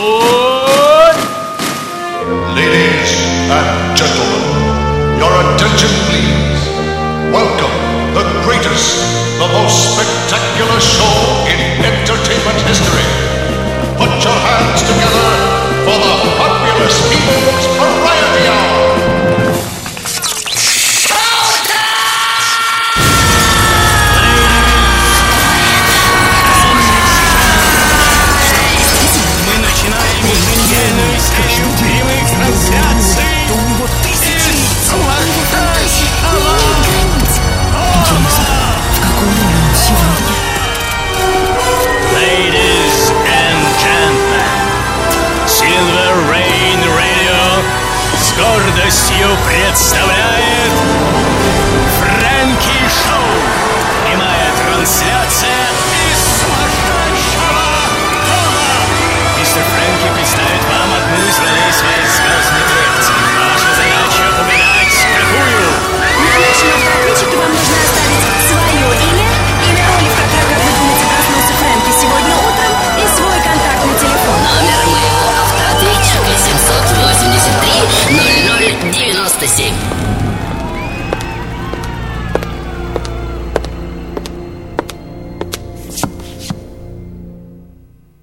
Oh.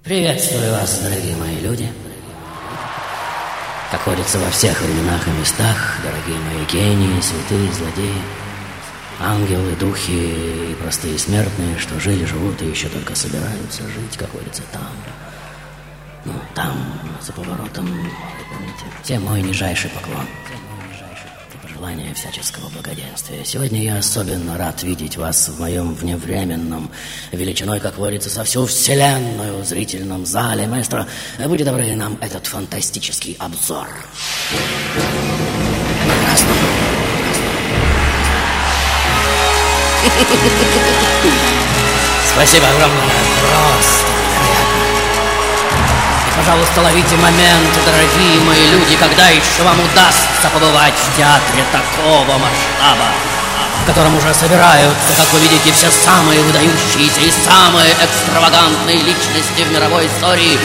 Приветствую вас, дорогие мои люди. Как водится во всех временах и местах, дорогие мои гении, святые, злодеи, ангелы, духи и простые смертные, что жили, живут и еще только собираются жить, как водится, там. Ну, там, за поворотом, всем мой нижайший поклон. И пожелание всяческого благоденствия. Сегодня я особенно рад видеть вас в моем вневременном, величиной, как водится, со всю вселенную зрительном зале. Маэстро, будьте добры нам этот фантастический обзор. Спасибо огромное. Просто пожалуйста, ловите момент, дорогие мои люди, когда еще вам удастся побывать в театре такого масштаба, в котором уже собираются, как вы видите, все самые выдающиеся и самые экстравагантные личности в мировой истории.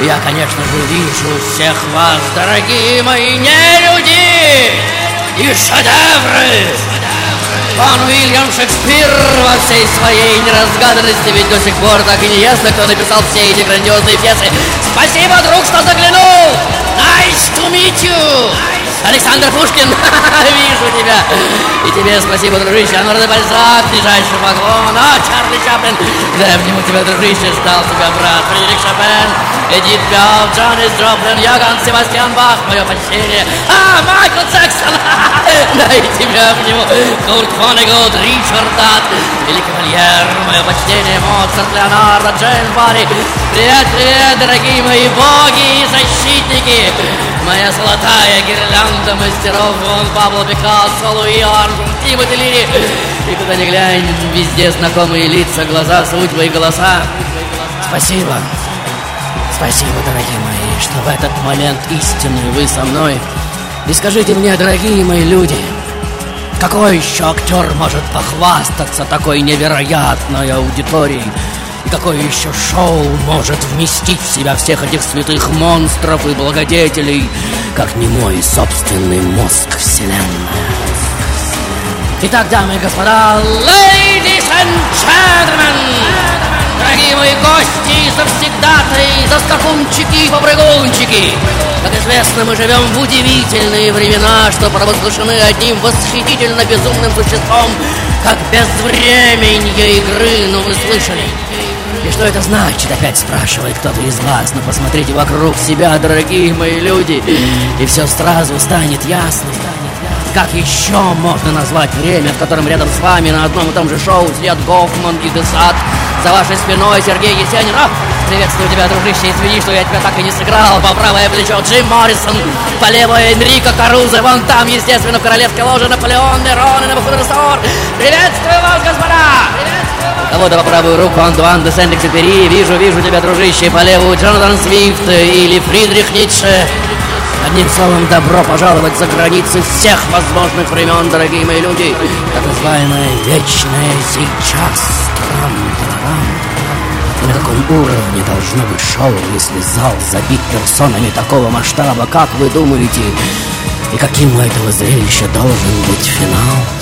Я, конечно же, вижу всех вас, дорогие мои нелюди и шедевры. Пан Уильям Шекспир во всей своей неразгаданности Ведь до сих пор так и не ясно, кто написал все эти грандиозные пьесы Спасибо, друг, что заглянул! Nice to meet you! Александр Пушкин, вижу тебя! И тебе спасибо, дружище, Анвар де Бальзак, ближайший поклон. А, Чарли Чаплин, да, обниму тебя, дружище, ждал тебя, брат Фредерик Шопен, Эдит Пиаф, Джанис Джоплин, Йоганн Себастьян Бах, мое почтение. А, Майкл Джексон, да, и тебя обниму Курт Воннегуд, Ричард Дат, Великий Мольер, мое почтение, Моцарт, Леонардо, Джеймс Барри. Привет, привет, дорогие мои боги и защитники! Моя золотая гирлянда мастеров, вон Пабло Пикассо, Луи Армстронг, Тимоти Лири. И куда ни глянь, везде знакомые лица, глаза, судьбы и голоса. Спасибо. Спасибо, дорогие мои, что в этот момент истины вы со мной. И скажите мне, дорогие мои люди, какой еще актер может похвастаться такой невероятной аудиторией? Какое еще шоу может вместить в себя всех этих святых монстров и благодетелей, как не мой собственный мозг вселенная? Итак, дамы и господа, ladies and gentlemen, дорогие мои гости, завсегдатые, заскакунчики и попрыгунчики, как известно, мы живем в удивительные времена, что провозглашены одним восхитительно безумным существом, как безвременье игры, ну вы слышали. И что это значит, опять спрашивает кто-то из вас. Но посмотрите вокруг себя, дорогие мои люди, и все сразу станет ясно. Как еще можно назвать время, в котором рядом с вами на одном и том же шоу сидят Гофман и Десад, за вашей спиной Сергей Есенин. А, приветствую тебя, дружище, извини, что я тебя так и не сыграл. По правое плечо Джим Моррисон, по левое Энрико Карузо, вон там, естественно, в королевской ложе Наполеон Нерон и Навуходоносор. Приветствую вас, господа! У кого-то по правую руку Антуан де Сент-Экзюпери. Вижу, вижу тебя, дружище, по левую Джонатан Свифт или Фридрих Ницше. Одним словом, добро пожаловать за границы всех возможных времен, дорогие мои люди. Так называемое вечное сейчас. На каком уровне должно быть шоу, если зал забит персонами такого масштаба? Как вы думаете? И каким у этого зрелища должен быть финал?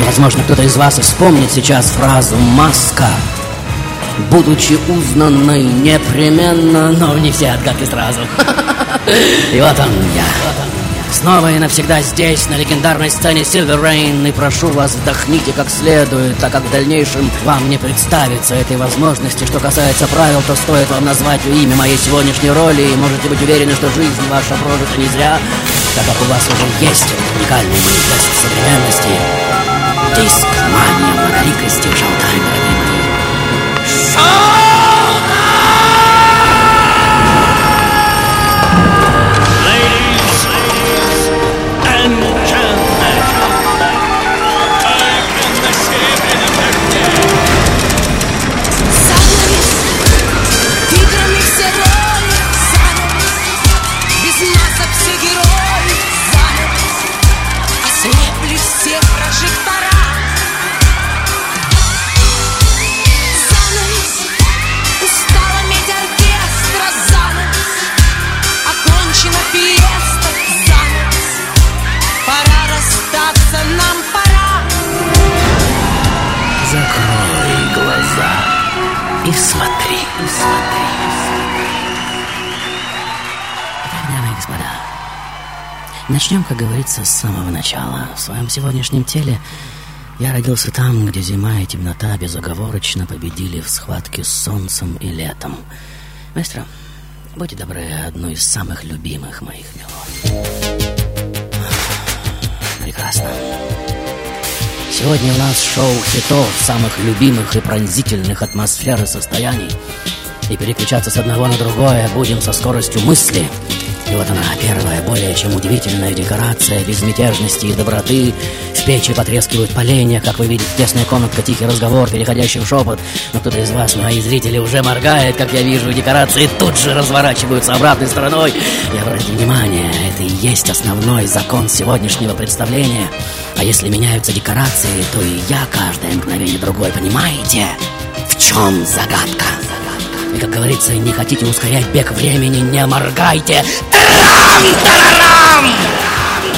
Возможно, кто-то из вас вспомнит сейчас фразу «маска», будучи узнанной непременно, но не все отгадки сразу. И вот он я. Снова и навсегда здесь, на легендарной сцене Silver Rain, и прошу вас, вдохните как следует, так как в дальнейшем вам не представится этой возможности. Что касается правил, то стоит вам назвать имя моей сегодняшней роли, и можете быть уверены, что жизнь ваша прожита не зря, так как у вас уже есть уникальный манифест современности. Диск мания многоликости Шоутайм, дорогие начнем, как говорится, с самого начала. В своем сегодняшнем теле я родился там, где зима и темнота безоговорочно победили в схватке с солнцем и летом. Маэстро, будьте добры, одну из самых любимых моих мелодий. Прекрасно. Сегодня у нас шоу хитов, самых любимых и пронзительных атмосфер и состояний. И переключаться с одного на другое будем со скоростью мысли. И вот она, первая, более чем удивительная декорация безмятежности и доброты. В печи потрескивают поленья, как вы видите, тесная комнатка, тихий разговор, переходящий в шепот. Но кто-то из вас, мои зрители, уже моргает, как я вижу, декорации тут же разворачиваются обратной стороной. И обратите внимание, это и есть основной закон сегодняшнего представления. А если меняются декорации, то и я каждое мгновение другой, понимаете? В чем загадка? И, как говорится, не хотите ускорять бег времени, не моргайте. Тарам-тарарам!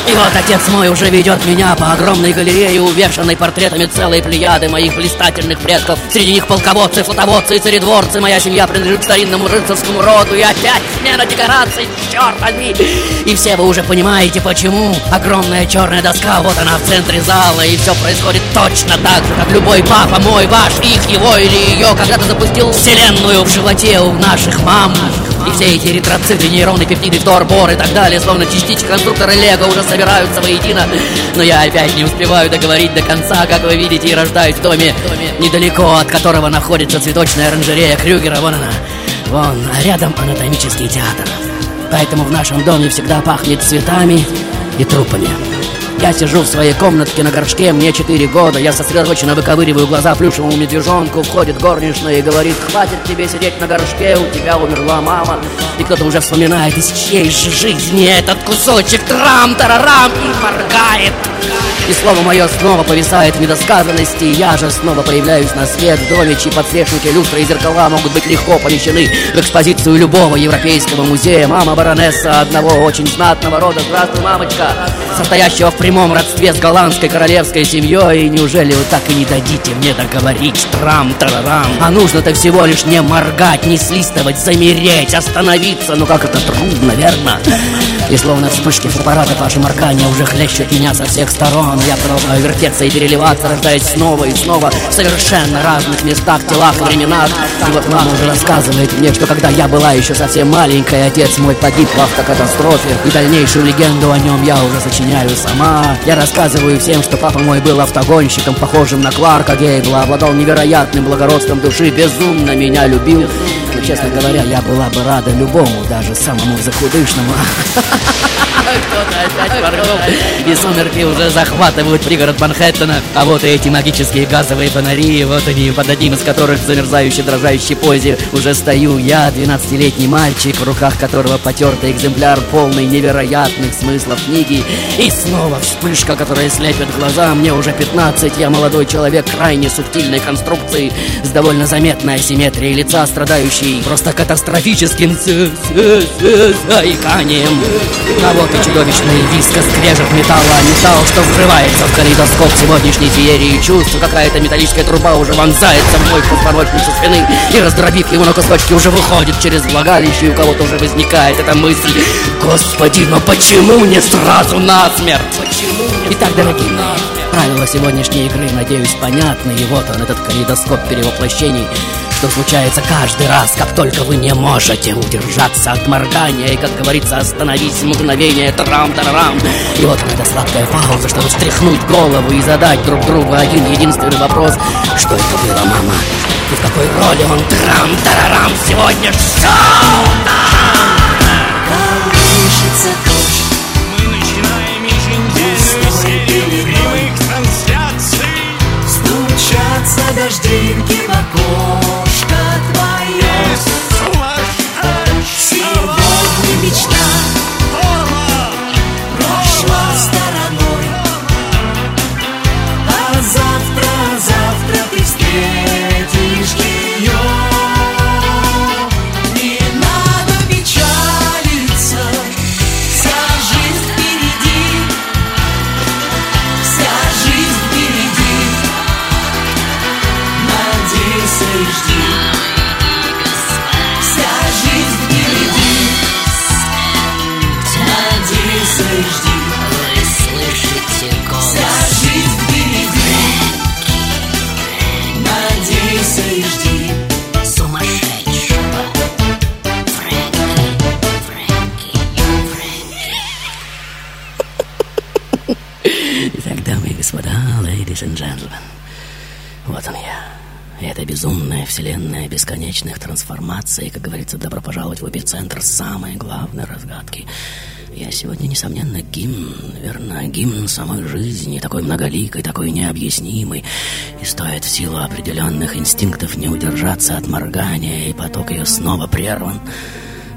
И вот отец мой уже ведет меня по огромной галерее, увешанной портретами целой плеяды моих блистательных предков. Среди них полководцы, флотоводцы и царедворцы. Моя семья принадлежит старинному рыцарскому роду. И опять смена декораций, черт возьми! И все вы уже понимаете, почему. Огромная черная доска, вот она в центре зала. И все происходит точно так же, как любой папа мой, ваш, их, его или ее когда-то запустил вселенную в животе у наших мам. И все эти эритроциты, нейроны, пептиды, фтор, бор и так далее, словно частички конструктора Лего уже собираются воедино. Но я опять не успеваю договорить до конца, как вы видите, и рождаюсь в доме, недалеко от которого находится цветочная оранжерея Крюгера. Вон она. Вон, а рядом анатомический театр. Поэтому в нашем доме всегда пахнет цветами и трупами. Я сижу в своей комнатке на горшке, мне 4 года, я сосредоточенно выковыриваю глаза плюшевому медвежонку, входит горничная и говорит, хватит тебе сидеть на горшке, у тебя умерла мама. И кто-то уже вспоминает, из чьей же жизни этот кусочек трам-тарарам и моргает. И слово мое снова повисает в недосказанности, я же снова появляюсь на свет в доме, чьи подсвечники, люстры и зеркала могут быть легко помещены в экспозицию любого европейского музея. Мама баронесса одного очень знатного рода, здравствуй, мамочка, состоящего в прямом родстве с голландской королевской семьей. И неужели вы так и не дадите мне договорить трам-тарарам? А нужно-то всего лишь не моргать, не слистывать, замереть, остановиться. Ну как это трудно, верно? И словно вспышки фотоаппарата ваши моргания уже хлещут меня со всех сторон. Я продолжаю вертеться и переливаться, рождаясь снова и снова в совершенно разных местах, телах временах. И вот мама уже рассказывает мне, что когда я была еще совсем маленькой, отец мой погиб в автокатастрофе. И дальнейшую легенду о нем я уже сочиняю сама. Я рассказываю всем, что папа мой был автогонщиком, похожим на Кларка Гейбла, обладал невероятным благородством души, безумно меня любил. Но, честно говоря, я была бы рада любому, даже самому закудышному. И сумерки уже захватывают пригород Манхэттена. А вот и эти магические газовые фонари, вот они, под одним из которых в замерзающей дрожащей позе уже стою я, 12-летний мальчик, в руках которого потертый экземпляр, полный невероятных смыслов книги. И снова вспышка, которая слепит глаза. Мне уже 15, я молодой человек крайне субтильной конструкции, с довольно заметной асимметрией лица, страдающий просто катастрофическим заиканием. А вот и чудовищный виска скрежет металла, металл, что врывается в калейдоскоп сегодняшней феерии чувств. Какая-то металлическая труба уже вонзается в мой позвоночник со спины и, раздробив его на кусочки, уже выходит через влагалище, и у кого-то уже возникает эта мысль. Господи, но почему мне сразу насмерть? Почему Итак, дорогие мои, правила сегодняшней игры, надеюсь, понятны. И вот он, этот калейдоскоп перевоплощений, что случается каждый раз, как только вы не можете удержаться от моргания. И, как говорится, остановись мгновение, трам-тарарам. И вот она, эта сладкая пауза, чтобы встряхнуть голову и задать друг другу один единственный вопрос. Что это было, мама? И в какой роли он трам-тарарам сегодня шоу? Колышется бесконечных трансформаций, как говорится, добро пожаловать в эпицентр самой главной разгадки. Я сегодня, несомненно, гимн, верно, гимн самой жизни, такой многоликой, такой необъяснимый. И стоит в силу определенных инстинктов не удержаться от моргания, и поток ее снова прерван.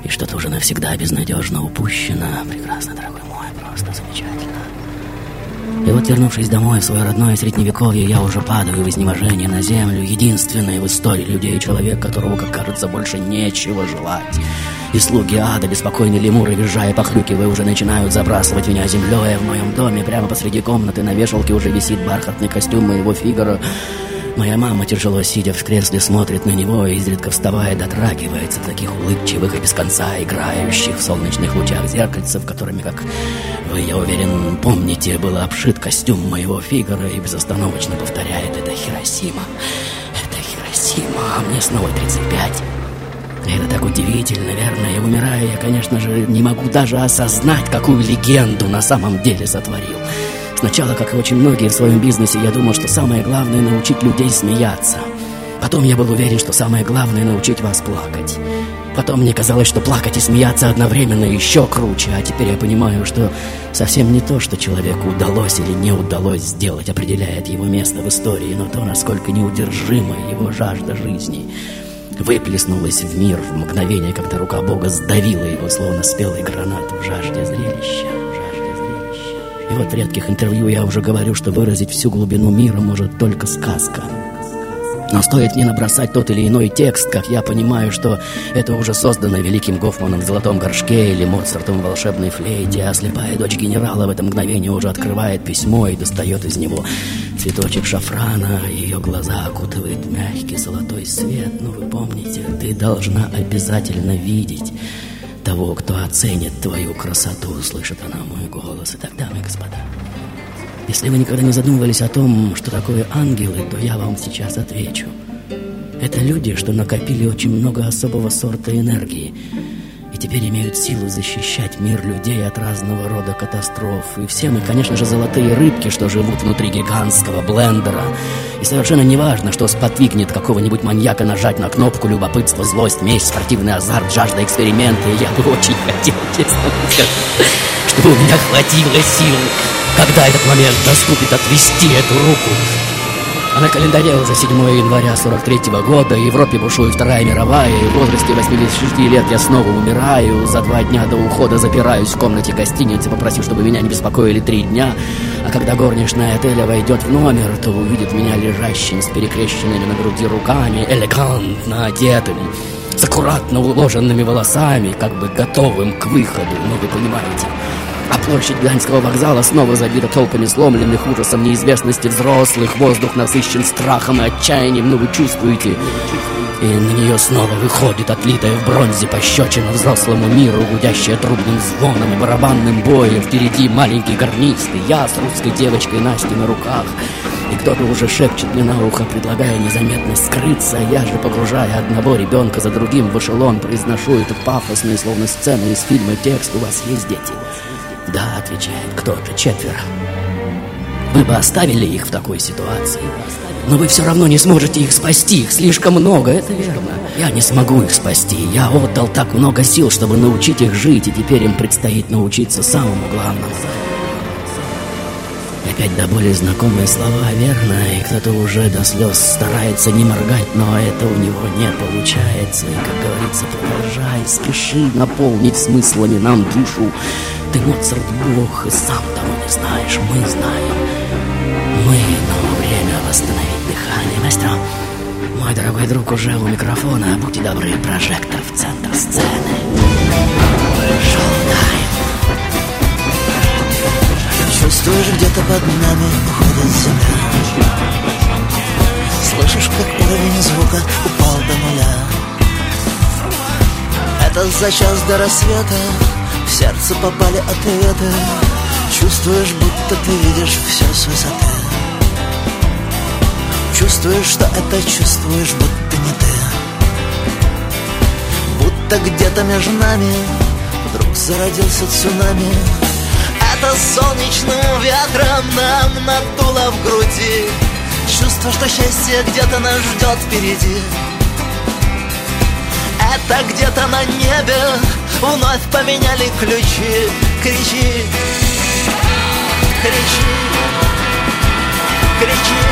И что-то уже навсегда безнадежно упущено. Прекрасно, дорогой мой, просто замечательно. И вот, вернувшись домой в свое родное средневековье, я уже падаю в изнеможение на землю, единственный в истории людей человек, которого, как кажется, больше нечего желать. И слуги ада, беспокойные лемуры, визжая, похрюкивая, уже начинают забрасывать меня землей, в моем доме прямо посреди комнаты на вешалке уже висит бархатный костюм моего Фигара. Моя мама, тяжело сидя в кресле, смотрит на него и, изредка вставая, дотрагивается до таких улыбчивых и без конца играющих в солнечных лучах зеркальцев, которыми, как вы, я уверен, помните, был обшит костюм моего Фигара и безостановочно повторяет «Это Хиросима! Это Хиросима! А мне снова 35!» И Это так удивительно, верно? И умирая, я, конечно же, не могу даже осознать, какую легенду на самом деле сотворил. Сначала, как и очень многие в своем бизнесе, я думал, что самое главное — научить людей смеяться. Потом я был уверен, что самое главное — научить вас плакать. Потом мне казалось, что плакать и смеяться одновременно еще круче, а теперь я понимаю, что совсем не то, что человеку удалось или не удалось сделать, определяет его место в истории, но то, насколько неудержима его жажда жизни выплеснулась в мир в мгновение, когда рука Бога сдавила его, словно спелый гранат в жажде зрелища. И вот в редких интервью я уже говорю, что выразить всю глубину мира может только сказка. Но стоит мне набросать тот или иной текст, как я понимаю, что это уже создано великим Гофманом в «Золотом горшке» или Моцартом в «Волшебной флейте», а слепая дочь генерала в это мгновение уже открывает письмо и достает из него цветочек шафрана, ее глаза окутывает мягкий золотой свет. Ну, вы помните, ты должна обязательно видеть того, кто оценит твою красоту, слышит она мой голос. Итак, дамы и господа, если вы никогда не задумывались о том, что такое ангелы, то я вам сейчас отвечу. Это люди, что накопили очень много особого сорта энергии теперь имеют силу защищать мир людей от разного рода катастроф. И все мы, конечно же, золотые рыбки, что живут внутри гигантского блендера И совершенно неважно, что сподвигнет какого-нибудь маньяка нажать на кнопку любопытство, злость, месть, спортивный азарт, жажда эксперимента. И я бы очень хотел, честно сказать, чтобы у меня хватило сил, когда этот момент наступит, отвести эту руку. А на календаре уже 7 января 43 -го года, в Европе бушует Вторая мировая, и в возрасте 86 лет я снова умираю. За два дня до ухода запираюсь в комнате гостиницы, попросив, чтобы меня не беспокоили три дня. А когда горничная отеля войдет в номер, то увидит меня лежащим с перекрещенными на груди руками, элегантно одетым, с аккуратно уложенными волосами, как бы готовым к выходу, ну вы понимаете. А площадь Гданьского вокзала снова забита толпами сломленных ужасом неизвестности взрослых. Воздух насыщен страхом и отчаянием, но вы чувствуете. И на нее снова выходит отлитая в бронзе пощечина взрослому миру, гудящая трубным звоном и барабанным боем. Впереди маленький гарнист, и я с русской девочкой Настей на руках. И кто-то уже шепчет мне на ухо, предлагая незаметно скрыться. Я же, погружая одного ребенка за другим в эшелон, произношу этот пафосный, словно сцену из фильма текст «У вас есть дети?» «Да», — отвечает кто-то, четверо. Вы бы оставили их в такой ситуации. Но вы все равно не сможете их спасти. Их слишком много, это верно. Я не смогу их спасти. Я отдал так много сил, чтобы научить их жить, и теперь им предстоит научиться самому главному. Опять до боли знакомые слова, верно, и кто-то уже до слез старается не моргать, но это у него не получается. И, как говорится, продолжай, спеши наполнить смыслами нам душу. Ты, Моцарт, Бог, и сам того не знаешь, мы знаем. Мы, но время восстановить дыхание. Мастер, мой дорогой друг уже у микрофона. Будьте добры, прожектор в центр сцены. Чувствуешь, где-то под нами уходит земля Слышишь, как уровень звука упал до нуля Это за час до рассвета В сердце попали ответы. Чувствуешь, будто ты видишь все с высоты. Чувствуешь, что это чувствуешь, будто не ты. Будто где-то между нами Вдруг зародился цунами. Это солнечным ветром нам надуло в груди. Чувство, что счастье где-то нас ждет впереди. Это где-то на небе вновь поменяли ключи Кричи, кричи, кричи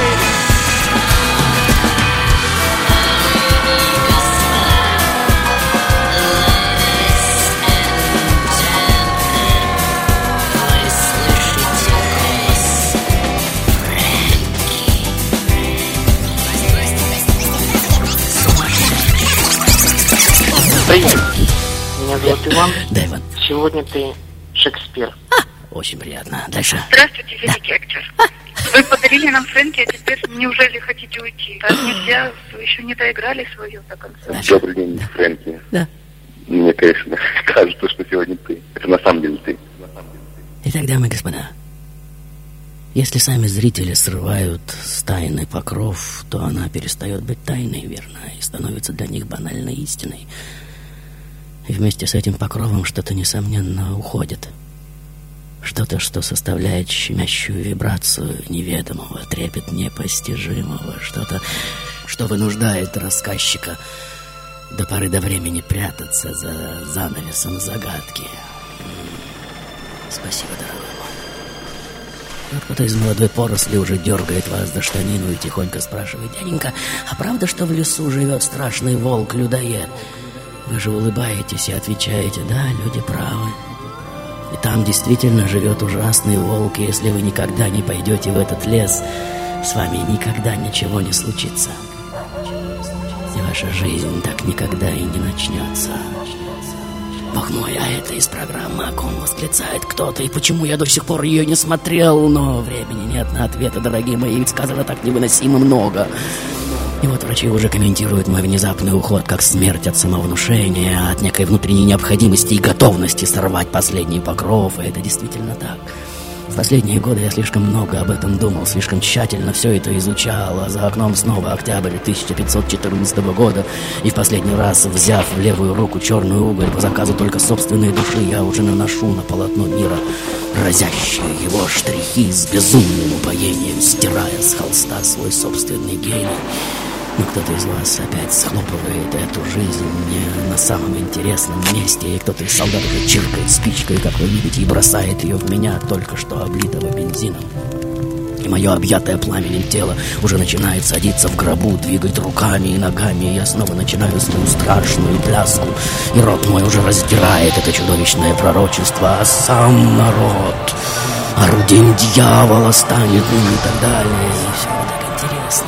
зовут Иван. Да, Иван, Сегодня ты Шекспир. очень приятно. Дальше. Здравствуйте, великий актер. Вы подарили нам Фрэнки, а теперь неужели хотите уйти? Так нельзя, вы еще не доиграли свое до конца. Дальше. Добрый день, Фрэнки. Да. Мне, конечно, кажется, что сегодня ты. Это на самом деле ты. Итак, дамы и господа, если сами зрители срывают с тайны покров, то она перестает быть тайной, верно, и становится для них банальной истиной. И вместе с этим покровом что-то, несомненно, уходит. Что-то, что составляет щемящую вибрацию неведомого, трепет непостижимого, что-то, что вынуждает рассказчика до поры до времени прятаться за занавесом загадки. Спасибо, дорогой мой. Кто-то из молодой поросли уже дергает вас за штанину и тихонько спрашивает, дяденька, а правда, что в лесу живет страшный волк-людоед? Вы же улыбаетесь и отвечаете, да, люди правы. И там действительно живет ужасный волк, и если вы никогда не пойдете в этот лес, с вами никогда ничего не случится. И ваша жизнь так никогда и не начнется. Бог мой, а это из программы «О ком восклицает кто-то, и почему я до сих пор ее не смотрел, но времени нет на ответы, дорогие мои, ведь сказано так невыносимо много. И вот врачи уже комментируют мой внезапный уход как смерть от самовнушения, от некой внутренней необходимости и готовности сорвать последний покров, это действительно так. В последние годы я слишком много об этом думал, слишком тщательно все это изучал, а за окном снова октябрь 1514 года, и в последний раз, взяв в левую руку черный уголь по заказу только собственной души, я уже наношу на полотно мира разящие его штрихи с безумным упоением, стирая с холста свой собственный гений. Но кто-то из вас опять схлопывает эту жизнь не на самом интересном месте, и кто-то из солдат уже чиркает спичкой, как вы и бросает ее в меня, только что облитого бензином. И мое объятое пламенем тело уже начинает садиться в гробу, двигать руками и ногами, и я снова начинаю свою страшную пляску, и рот мой уже раздирает это чудовищное пророчество, а сам народ орудием дьявола станет, ну и так далее, и все так интересно,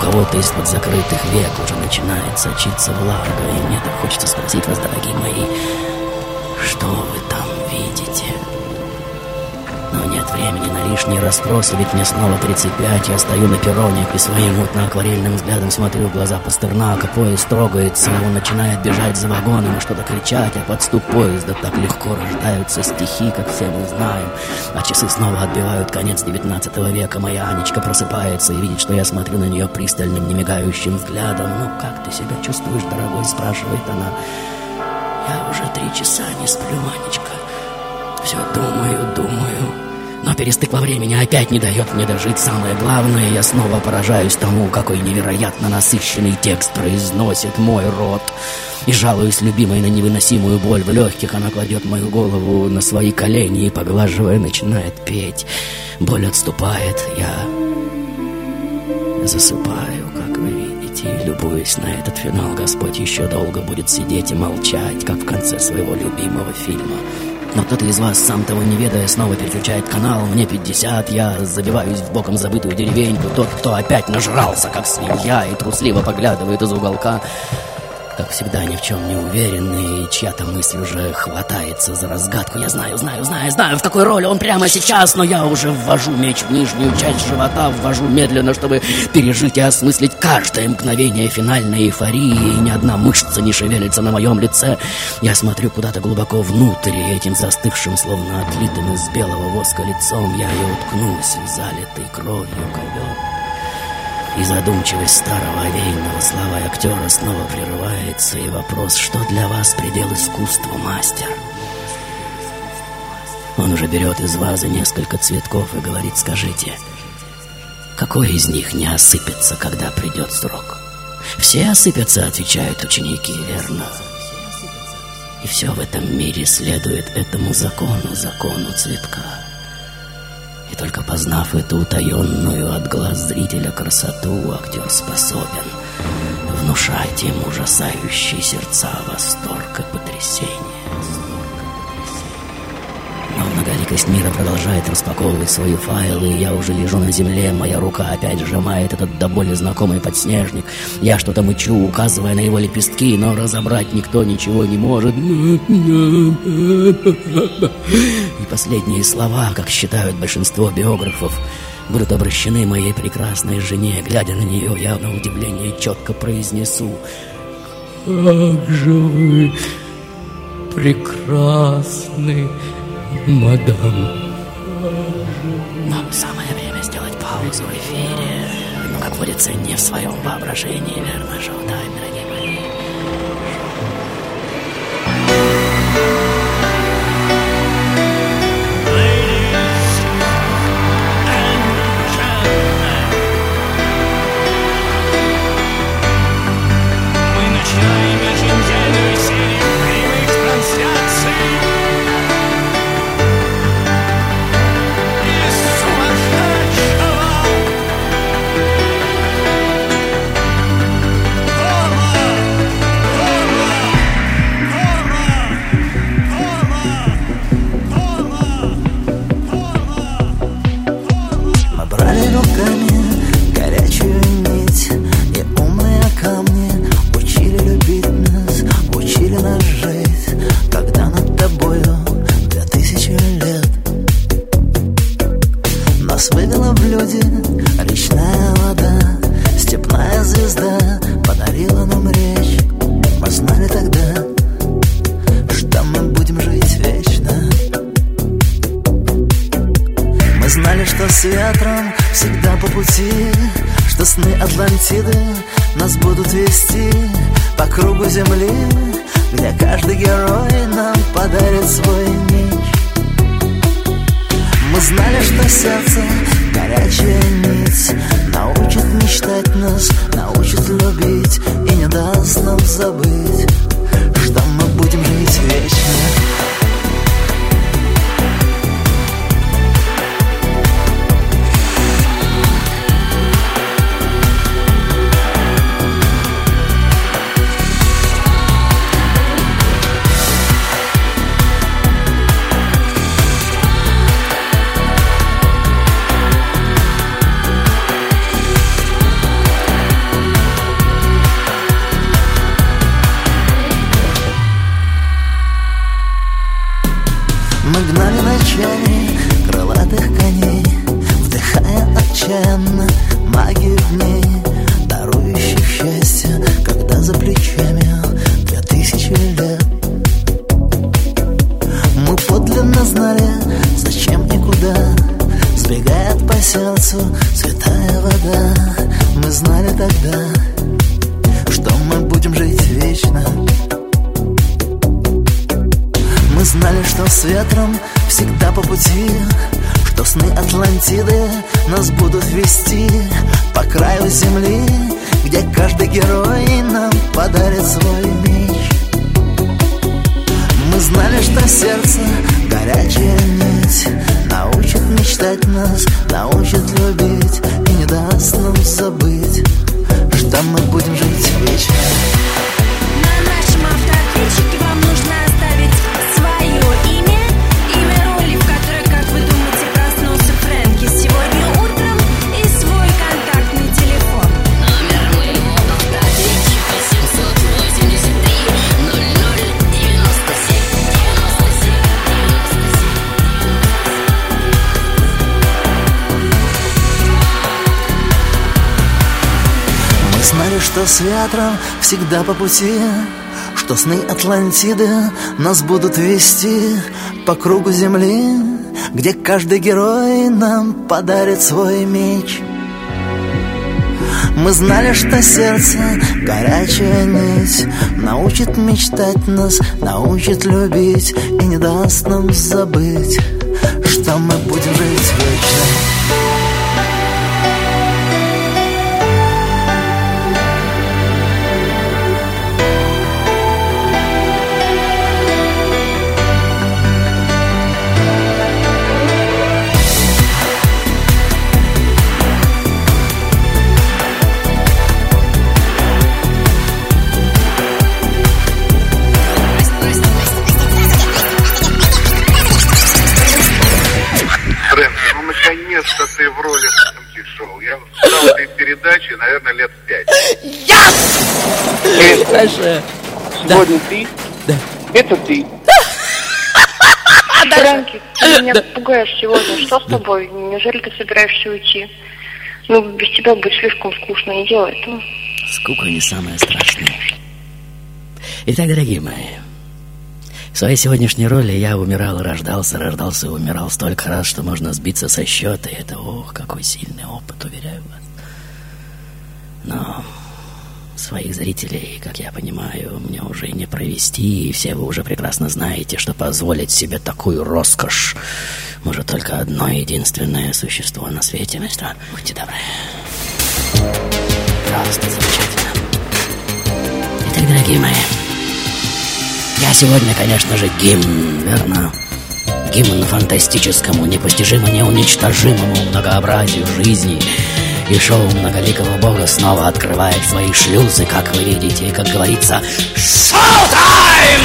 у кого-то из-под закрытых век уже начинает сочиться влага, и мне так хочется спросить вас, дорогие мои, что вы там видите? Но нет времени на лишние расспросы, ведь мне снова 35, я стою на перроне и своим мутно-акварельным взглядом смотрю в глаза Пастернака, поезд трогается, он начинает бежать за вагоном и что-то кричать, а под стук поезда так легко рождаются стихи, как все мы знаем, а часы снова отбивают конец 19 века, моя Анечка просыпается и видит, что я смотрю на нее пристальным, немигающим взглядом. «Ну, как ты себя чувствуешь, дорогой?» – спрашивает она. «Я уже три часа не сплю, Анечка. Все думаю, думаю. Но перестык во времени опять не дает мне дожить. Самое главное, я снова поражаюсь тому, какой невероятно насыщенный текст произносит мой рот. И жалуюсь любимой на невыносимую боль в легких. Она кладет мою голову на свои колени и, поглаживая, начинает петь. Боль отступает, я засыпаю, как вы видите, любуясь на этот финал, Господь еще долго будет сидеть и молчать, как в конце своего любимого фильма. Но кто-то из вас, сам того не ведая, снова переключает канал. Мне 50, я забиваюсь в боком забытую деревеньку. Тот, кто опять нажрался, как свинья, и трусливо поглядывает из уголка. Как всегда, ни в чем не уверенный, и чья-то мысль уже хватается за разгадку. Я знаю, знаю, знаю, знаю, в какой роли он прямо сейчас, но я уже ввожу меч в нижнюю часть живота, ввожу медленно, чтобы пережить и осмыслить каждое мгновение финальной эйфории, и ни одна мышца не шевелится на моем лице. Я смотрю куда-то глубоко внутрь, и этим застывшим, словно отлитым из белого воска лицом, я и уткнусь в залитый кровью ковер. И задумчивость старого овейного слова актера снова прерывается, и вопрос, что для вас предел искусства, мастер? Он уже берет из вазы несколько цветков и говорит, скажите, какой из них не осыпется, когда придет срок? Все осыпятся, отвечают ученики, верно? И все в этом мире следует этому закону, закону цветка. Только познав эту утаенную от глаз зрителя красоту, актер способен внушать им ужасающие сердца восторг и потрясение. Многоликость мира продолжает распаковывать свои файлы, я уже лежу на земле, моя рука опять сжимает этот до боли знакомый подснежник. Я что-то мычу, указывая на его лепестки, но разобрать никто ничего не может. И последние слова, как считают большинство биографов, будут обращены моей прекрасной жене. Глядя на нее, я на удивление четко произнесу. «Как же вы прекрасны, мадам!» Нам самое время сделать паузу в эфире. Но, как водится, не в своем воображении, верно, шоу-тайм, всегда по пути Что сны Атлантиды нас будут вести По кругу земли, где каждый герой нам подарит свой меч. Мы знали, что сердце горячая нить Научит мечтать нас, научит любить И не даст нам забыть, что мы будем жить вечно Дальше. Сегодня ты? Да. Это ты. Фрэнки, ты меня пугаешь сегодня. Что с тобой? Неужели ты собираешься уйти? Ну, без тебя будет слишком скучно. Не делай этого. Скука не самое страшное. Итак, дорогие мои, в своей сегодняшней роли я умирал и рождался, рождался и умирал столько раз, что можно сбиться со счета. И это, ох, какой сильный опыт, уверяю вас. Но своих зрителей, как я понимаю, мне уже не провести, и все вы уже прекрасно знаете, что позволить себе такую роскошь может только одно единственное существо на свете, мастер. Будьте добры. Просто замечательно. Итак, дорогие мои, я сегодня, конечно же, гимн, верно? Гимн фантастическому, непостижимо неуничтожимому многообразию жизни. И шоу многоликого бога снова открывает свои шлюзы, как вы видите, и, как говорится, шоу-тайм!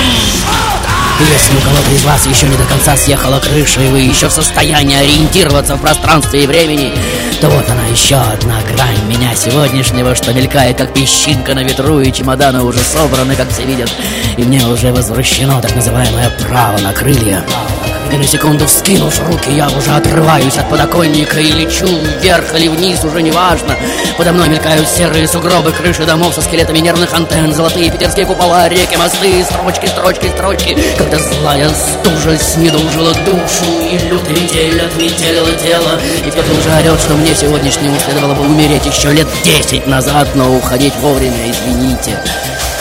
Если у кого-то из вас еще не до конца съехала крыша, и вы еще в состоянии ориентироваться в пространстве и времени, то вот она еще одна грань меня сегодняшнего, что мелькает как песчинка на ветру, и чемоданы уже собраны, как все видят, и мне уже возвращено так называемое право на крылья. Право на крылья. И на секунду вскинув руки, я уже отрываюсь от подоконника и лечу вверх или вниз, уже не важно. Подо мной мелькают серые сугробы, крыши домов со скелетами нервных антенн, золотые питерские купола, реки, мосты, строчки, строчки, строчки. Когда злая стужа снедужила душу, и лютый метель отметелила тело, и кто-то уже орет, что мне сегодняшнему следовало бы умереть еще лет десять назад, но уходить вовремя, извините.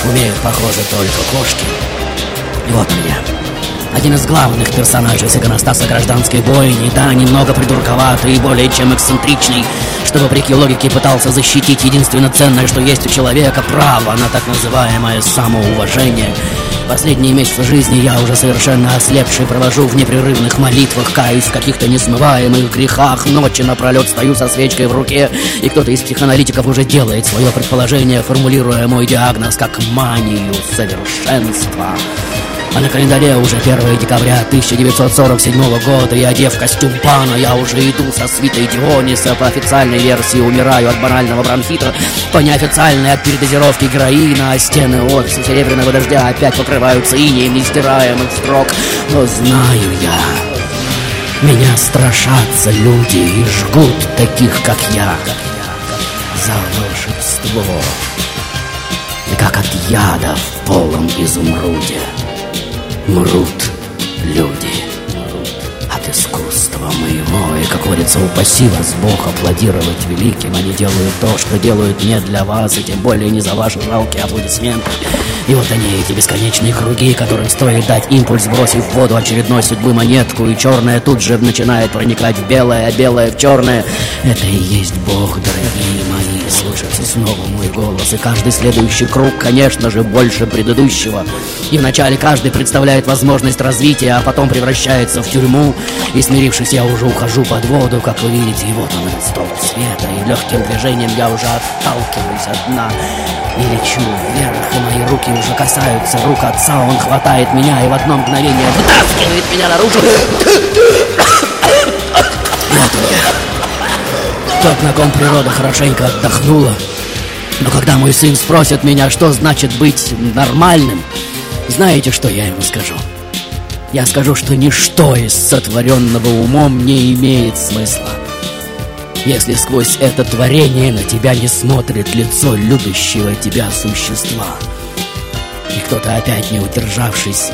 Умеют, похоже, только кошки. И вот он я. Один из главных персонажей с иконостаса гражданской бойни, да, немного придурковатый и более чем эксцентричный, что вопреки логике пытался защитить единственно ценное, что есть у человека, право на так называемое самоуважение. Последние месяцы жизни я уже совершенно ослепший провожу в непрерывных молитвах, каюсь в каких-то несмываемых грехах, ночи напролет стою со свечкой в руке, и кто-то из психоаналитиков уже делает свое предположение, формулируя мой диагноз как манию совершенства. А на календаре уже 1 декабря 1947 года, и одев костюм пана, я уже иду со свитой Диониса. По официальной версии умираю от банального бронхита, по неофициальной от передозировки героина, а стены офиса серебряного дождя опять покрываются инеем нестираемых строк. Но знаю я, меня страшатся люди и жгут таких, как я, за волшебство. Как от яда в полом изумруде мрут люди от искусства моего. И, как говорится, упаси вас Бог аплодировать великим. Они делают то, что делают не для вас, и тем более не за ваши жалкие аплодисменты. И вот они, эти бесконечные круги, которым стоит дать импульс, бросив в воду очередной судьбы монетку, и черное тут же начинает проникать в белое, а белое в черное. Это и есть Бог, дорогие мои. Слышится снова мой голос, и каждый следующий круг, конечно же, больше предыдущего. И вначале каждый представляет возможность развития, а потом превращается в тюрьму. И смирившись, я уже ухожу под воду, как вы видите, и вот он этот столб света, и легким движением я уже отталкиваюсь от дна и лечу вверх, и мои руки уже касаются рук отца, он хватает меня и в одно мгновение вытаскивает меня наружу. Я. Тот, на ком природа хорошенько отдохнула. Но когда мой сын спросит меня, что значит быть нормальным, знаете, что я ему скажу? Я скажу, что ничто из сотворенного умом не имеет смысла. Если сквозь это творение на тебя не смотрит лицо любящего тебя существа. И кто-то опять не удержавшись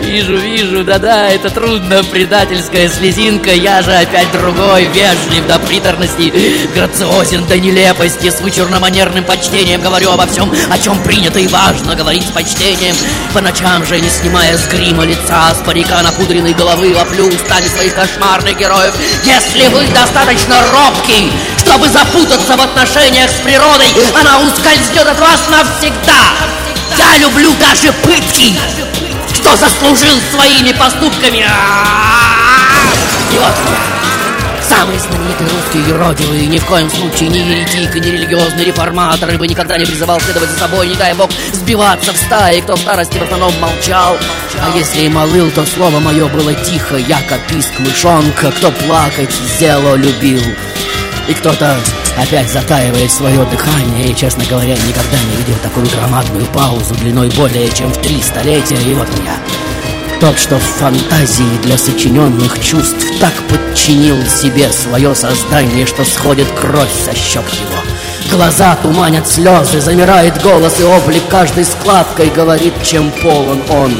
Вижу, вижу, да-да, это трудно, предательская слезинка Я же опять другой, вежлив до приторности Грациозен до нелепости. С вычурно-манерным почтением говорю обо всем О чем принято и важно говорить с почтением. По ночам же, не снимая с грима лица С парика напудренной головы воплю устами своих кошмарных героев. Если вы достаточно робкий Чтобы запутаться в отношениях с природой Она ускользнет от вас навсегда. Я люблю даже пытки что заслужил своими поступками. И вот Самый знаменитый русский юродивый, ни в коем случае не еретик и не религиозный реформатор, ибо никогда не призывал следовать за собой, не дай бог сбиваться в стаи, кто в старости в основном молчал. А если и молыл, то слово мое было тихо, яко писк мышонка, кто плакать зело любил. И кто-то опять затаивает свое дыхание И, честно говоря, никогда не видел такую громадную паузу Длиной более чем в три столетия. И вот я Тот, что в фантазии для сочиненных чувств Так подчинил себе свое создание Что сходит кровь со щек его. Глаза туманят слезы, замирает голос и облик Каждой складкой говорит, чем полон он.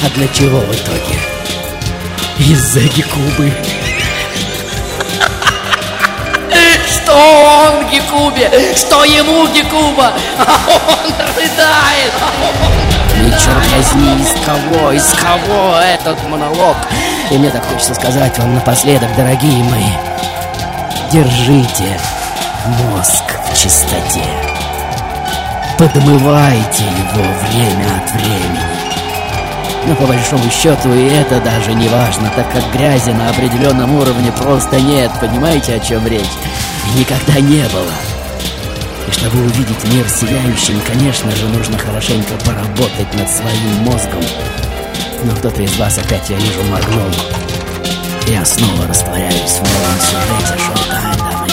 А для чего в итоге? Из-за Гекубы что он Гекубе, что ему Гекуба, а он рыдает. И черт возьми, из кого, из кого этот монолог? И мне так хочется сказать вам напоследок, дорогие мои, держите мозг в чистоте. Подмывайте его время от времени. Но по большому счету и это даже не важно, так как грязи на определенном уровне просто нет. Понимаете, о чем речь? Никогда не было. И чтобы увидеть мир сияющим, конечно же, нужно хорошенько поработать над своим мозгом. Но кто-то из вас опять, я вижу, моргнул. Я снова растворяюсь в новом сюжете шоу-тайм, дамы.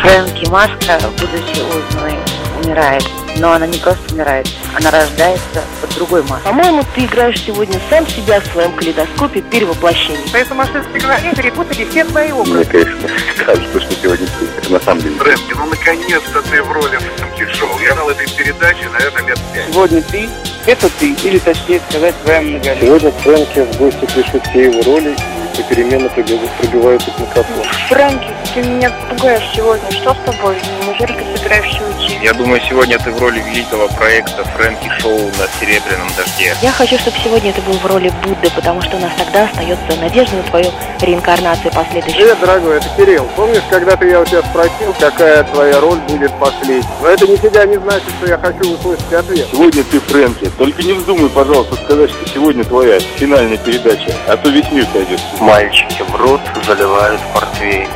Фрэнки Маска, будучи узнанной, умирает. Но она не просто умирает, она рождается под другой маской. По-моему, ты играешь сегодня сам себя в своем калейдоскопе перевоплощений. По этому сумасшедшей голове перепутали все твои образы. Мне, конечно, кажется, что сегодня ты. Это на самом деле. Фрэнки, ну наконец-то ты в роли Фрэнки Шоу. Я ждал этой передачи, наверное, лет пять. Сегодня ты – это ты, или точнее сказать, твоя многолетняя. Сегодня Фрэнки в гости пишут все его роли и попеременно пробиваются к микрофону. Фрэнки, ты меня пугаешь сегодня. Что с тобой? Неужели ты собираешься уйти? Я думаю, сегодня ты в роли великого проекта Фрэнки Шоу на Серебряном дожде. Я хочу, чтобы сегодня ты был в роли Будды, потому что у нас тогда остается надежда на твою реинкарнацию последующую. Привет, дорогой, это Кирилл. Помнишь, когда-то я у тебя спросил, какая твоя роль будет последней? Но это нифига не значит, что я хочу услышать ответ. Сегодня ты Фрэнки. Только не вздумай, пожалуйста, сказать, что сегодня твоя финальная передача, а то весь мир сойдет. Мальчики врут, заливают портвейн.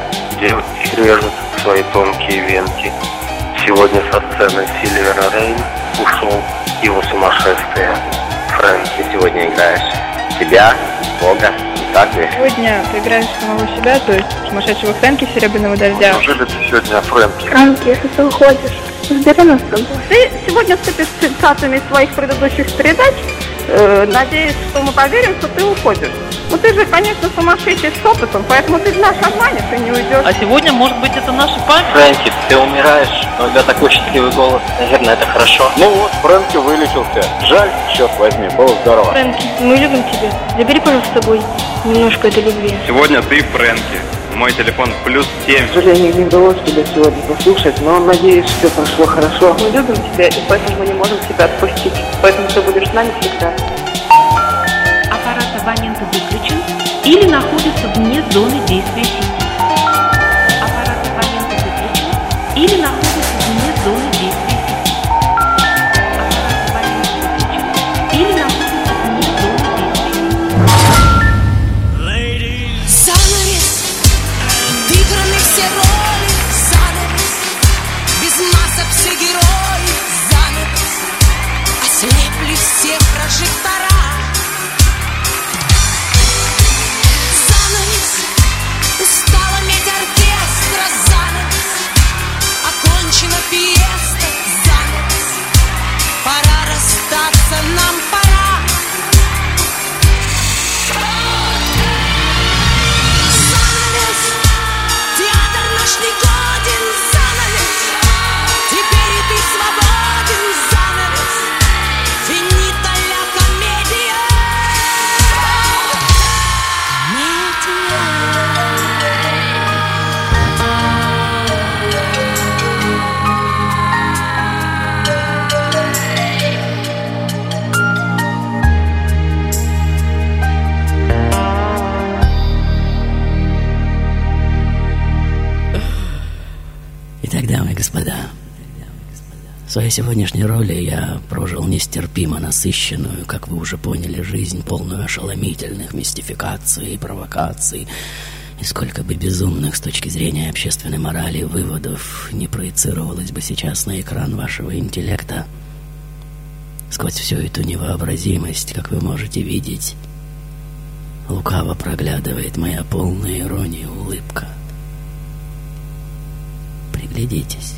Девочки режут свои тонкие венки. Сегодня со сцены Сильвера Рейн ушел его сумасшествие. Фрэнки, сегодня играешь себя, Бога, не так ли? Сегодня ты играешь самого себя, то есть сумасшедшего Фрэнки Серебряного дождя. Неужели ты сегодня Фрэнки? Фрэнки, если ты уходишь, разбери нас с тобой. Ты сегодня вступишь с цитатами своих предыдущих передач. Э, надеюсь, что мы поверим, что ты уходишь. Ну ты же, конечно, сумасшедший с опытом, поэтому ты нас обманешь и не уйдешь. А сегодня, может быть, это наша память? Фрэнки, ты умираешь, но у тебя такой счастливый голос. Наверное, это хорошо. Ну вот, Фрэнки вылечился. Жаль, черт возьми, было здорово. Фрэнки, мы любим тебя. Забери, пожалуйста, с собой немножко этой любви. Сегодня ты Фрэнки. Мой телефон плюс семь. К сожалению, не удалось тебя сегодня послушать, но надеюсь, все прошло хорошо. Мы любим тебя, и поэтому мы не можем тебя отпустить. Поэтому ты будешь с нами всегда. Аппарат абонента выключен или находится вне зоны действия сегодняшней роли я прожил нестерпимо насыщенную, как вы уже поняли, жизнь, полную ошеломительных мистификаций и провокаций. И сколько бы безумных с точки зрения общественной морали выводов не проецировалось бы сейчас на экран вашего интеллекта, сквозь всю эту невообразимость, как вы можете видеть, лукаво проглядывает моя полная ирония улыбка. Приглядитесь.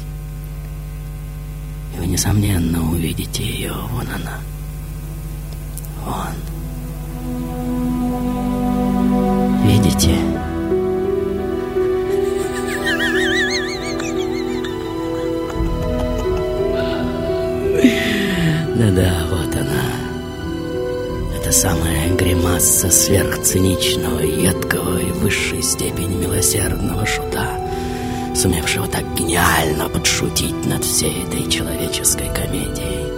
Вы, несомненно, увидите ее. Вон она. Вон. Видите? Да-да, вот она. Это самая гримаса сверхциничного, едкого и высшей степени милосердного шута, сумевшего так гениально подшутить над всей этой человеческой комедией.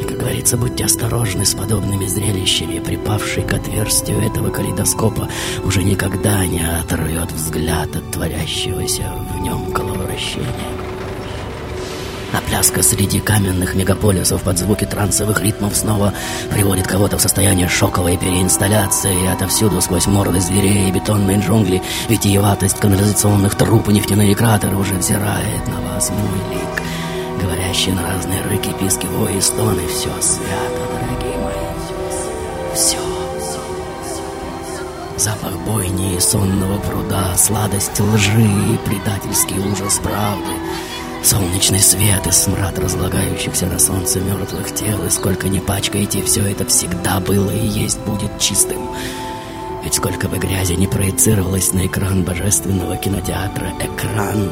И, как говорится, будьте осторожны с подобными зрелищами, припавший к отверстию этого калейдоскопа уже никогда не оторвет взгляд от творящегося в нем голововращения. А пляска среди каменных мегаполисов под звуки трансовых ритмов снова приводит кого-то в состояние шоковой переинсталляции. И отовсюду сквозь морды зверей и бетонные джунгли витиеватость канализационных труб и нефтяные кратеры уже взирает на вас мой лик, говорящий на разные рыки, писки, вои стоны. Все свято, дорогие мои, все. Запах бойни и сонного пруда, сладость лжи и предательский ужас правды. Солнечный свет и смрад разлагающихся на солнце мертвых тел, и сколько не пачкаете, все это всегда было и есть будет чистым. Ведь сколько бы грязи не проецировалось на экран божественного кинотеатра, экран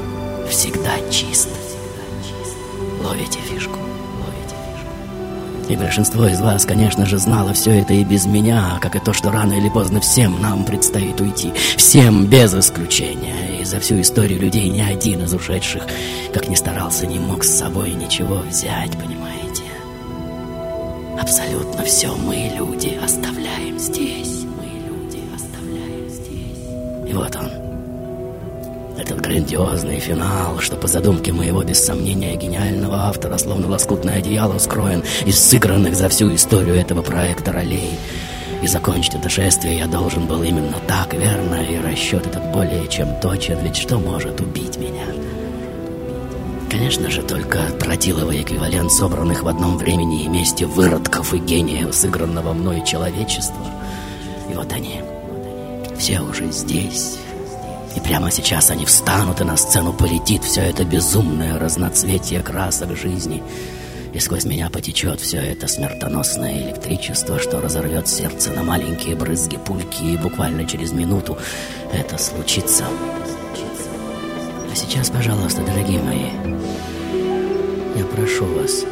всегда чист. Ловите фишку. И большинство из вас, конечно же, знало все это и без меня, как и то, что рано или поздно всем нам предстоит уйти. Всем без исключения. И за всю историю людей ни один из ушедших, как ни старался, не мог с собой ничего взять, понимаете? Абсолютно все мы, люди, оставляем здесь. Мы, люди, оставляем здесь. И вот он. Этот грандиозный финал, что по задумке моего, без сомнения, гениального автора, словно лоскутное одеяло, скроен из сыгранных за всю историю этого проекта ролей. И закончить это шествие я должен был именно так, верно, и расчет этот более чем точен, ведь что может убить меня? Конечно же, только тротиловый эквивалент собранных в одном времени и месте выродков и гениев, сыгранного мной человечества. И вот они, все уже здесь, и прямо сейчас они встанут, и на сцену полетит все это безумное разноцветие красок жизни. И сквозь меня потечет все это смертоносное электричество, что разорвет сердце на маленькие брызги пульки, и буквально через минуту это случится. А сейчас, пожалуйста, дорогие мои, я прошу вас,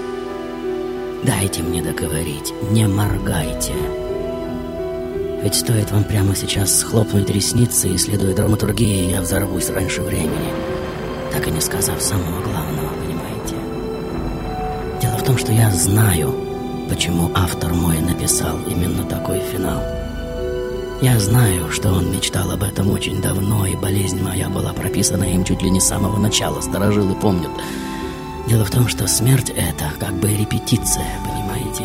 дайте мне договорить, не моргайте. Ведь стоит вам прямо сейчас схлопнуть ресницы и, следуя драматургии, я взорвусь раньше времени, так и не сказав самого главного, понимаете? Дело в том, что я знаю, почему автор мой написал именно такой финал. Я знаю, что он мечтал об этом очень давно, и болезнь моя была прописана им чуть ли не с самого начала, старожилы помнят. Дело в том, что смерть — это как бы репетиция, понимаете?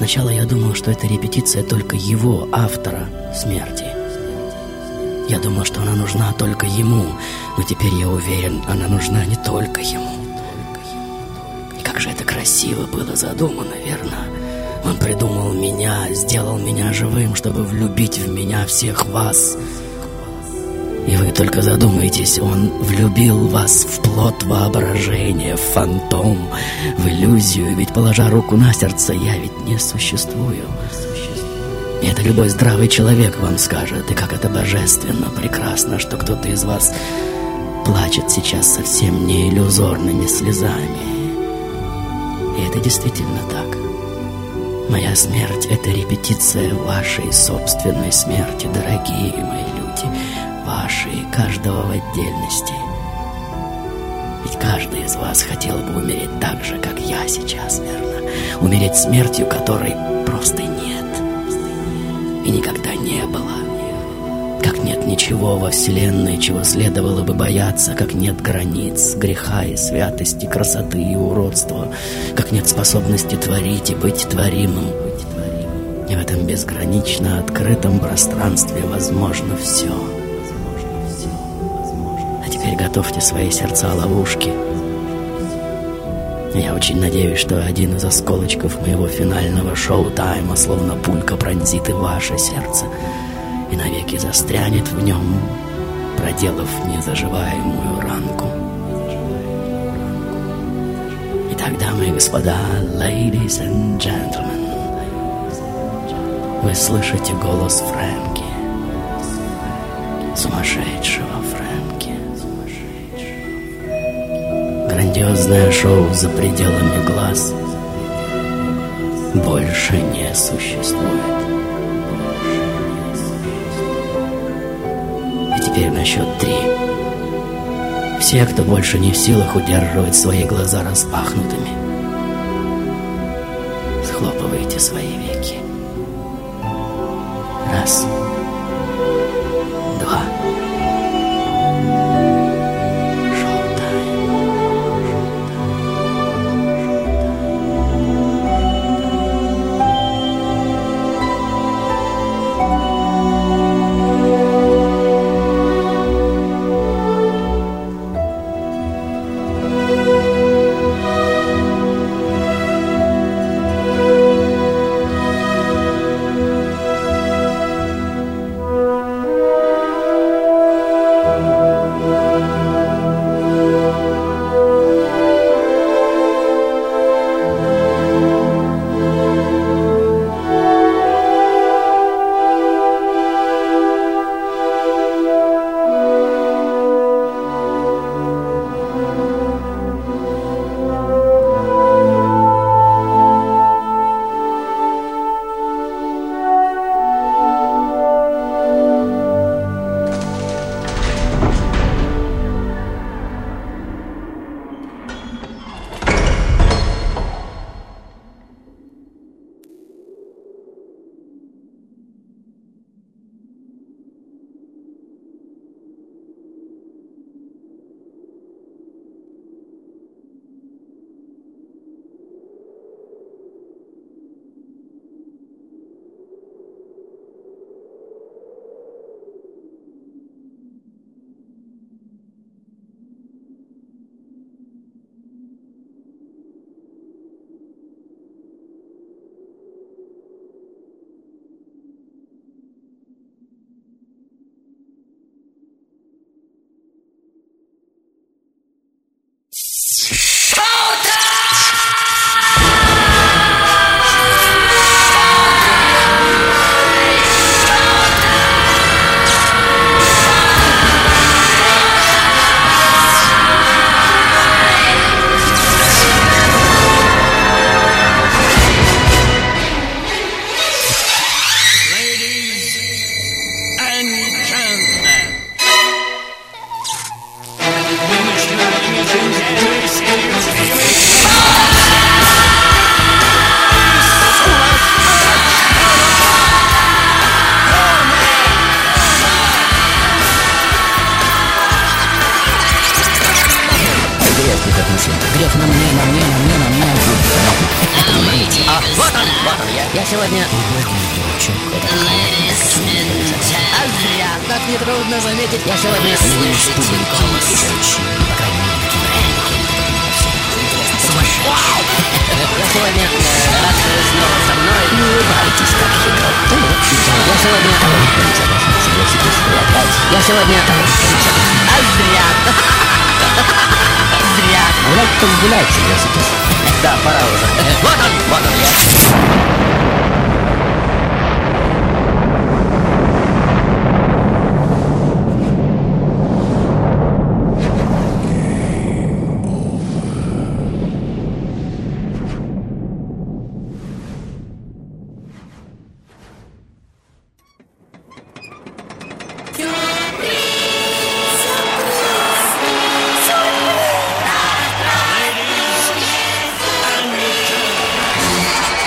Сначала я думал, что это репетиция только его, автора, смерти. Я думал, что она нужна только ему, но теперь я уверен, она нужна не только ему. И как же это красиво было задумано, верно? Он придумал меня, сделал меня живым, чтобы влюбить в меня всех вас. И вы только задумайтесь, он влюбил вас в плод воображения, в фантом, в иллюзию, ведь, положа руку на сердце, я ведь не существую. И это любой здравый человек вам скажет, и как это божественно, прекрасно, что кто-то из вас плачет сейчас совсем не иллюзорными слезами. И это действительно так. Моя смерть — это репетиция вашей собственной смерти, дорогие мои вашей, каждого в отдельности. Ведь каждый из вас хотел бы умереть так же, как я сейчас, верно? Умереть смертью, которой просто нет. И никогда не было. Как нет ничего во Вселенной, чего следовало бы бояться, как нет границ, греха и святости, красоты и уродства, как нет способности творить и быть творимым. И в этом безгранично открытом пространстве возможно все. А теперь готовьте свои сердца ловушки. Я очень надеюсь, что один из осколочков моего финального шоу-тайма словно пулька пронзит и ваше сердце — и навеки застрянет в нем, проделав незаживаемую ранку. И тогда, мои господа, ladies and gentlemen, вы слышите голос Фрэнки, сумасшедшего Грандиозное шоу за пределами глаз больше не существует. теперь на счет три. Все, кто больше не в силах удерживать свои глаза распахнутыми, схлопывайте свои веки. Раз. Два.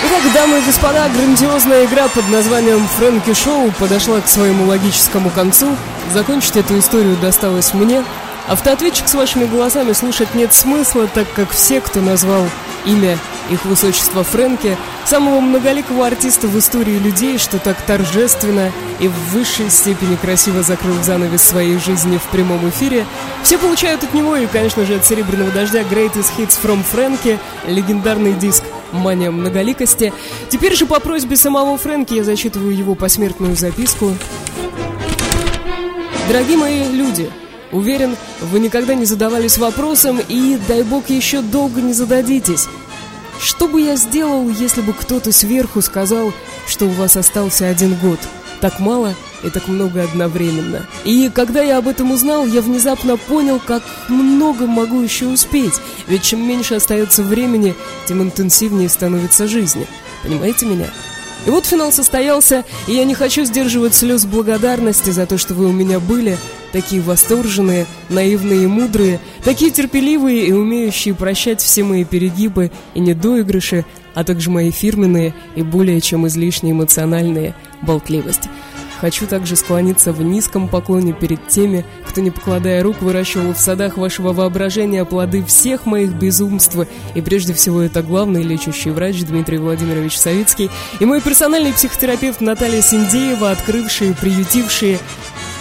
Итак, дамы и господа, грандиозная игра под названием «Фрэнки Шоу» подошла к своему логическому концу. Закончить эту историю досталось мне. Автоответчик с вашими голосами слушать нет смысла, так как все, кто назвал имя их высочества Фрэнки, самого многоликого артиста в истории людей, что так торжественно и в высшей степени красиво закрыл занавес своей жизни в прямом эфире, все получают от него и, конечно же, от «Серебряного дождя» Greatest Hits from Фрэнки, легендарный диск «Мания многоликости». Теперь же по просьбе самого Фрэнки я зачитываю его посмертную записку. Дорогие мои люди, уверен, вы никогда не задавались вопросом и, дай бог, еще долго не зададитесь. Что бы я сделал, если бы кто-то сверху сказал, что у вас остался один год? Так мало и так много одновременно. И когда я об этом узнал, я внезапно понял, как много могу еще успеть. Ведь чем меньше остается времени, тем интенсивнее становится жизнь. Понимаете меня? И вот финал состоялся, и я не хочу сдерживать слез благодарности за то, что вы у меня были, такие восторженные, наивные и мудрые, такие терпеливые и умеющие прощать все мои перегибы и недоигрыши, а также мои фирменные и более чем излишне эмоциональные болтливости. Хочу также склониться в низком поклоне перед теми, кто, не покладая рук, выращивал в садах вашего воображения плоды всех моих безумств. И прежде всего это главный лечащий врач Дмитрий Владимирович Савицкий и мой персональный психотерапевт Наталья Синдеева, открывшие, приютившие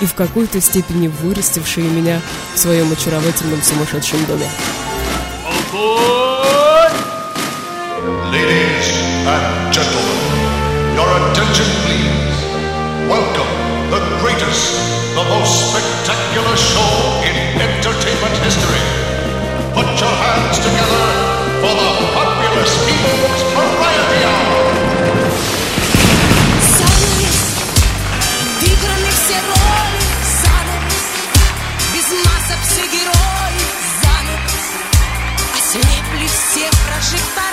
и в какой-то степени вырастившие меня в своем очаровательном сумасшедшем доме. Ladies and gentlemen, your attention please. Welcome the greatest, the most spectacular show in entertainment history. Put your hands together for the fabulous People's Variety Hour. Занавес, играны все роли, занавес, без масок все герои, занавес, ослепли все прожектора.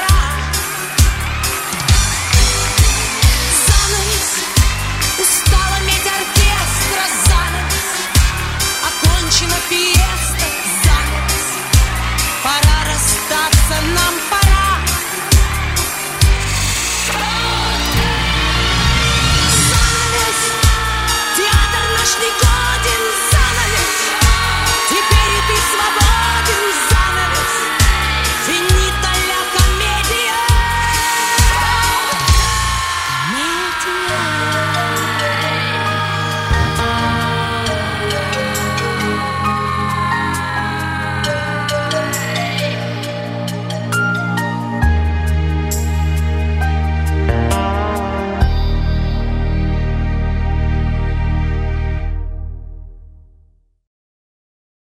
Пора расстаться нам.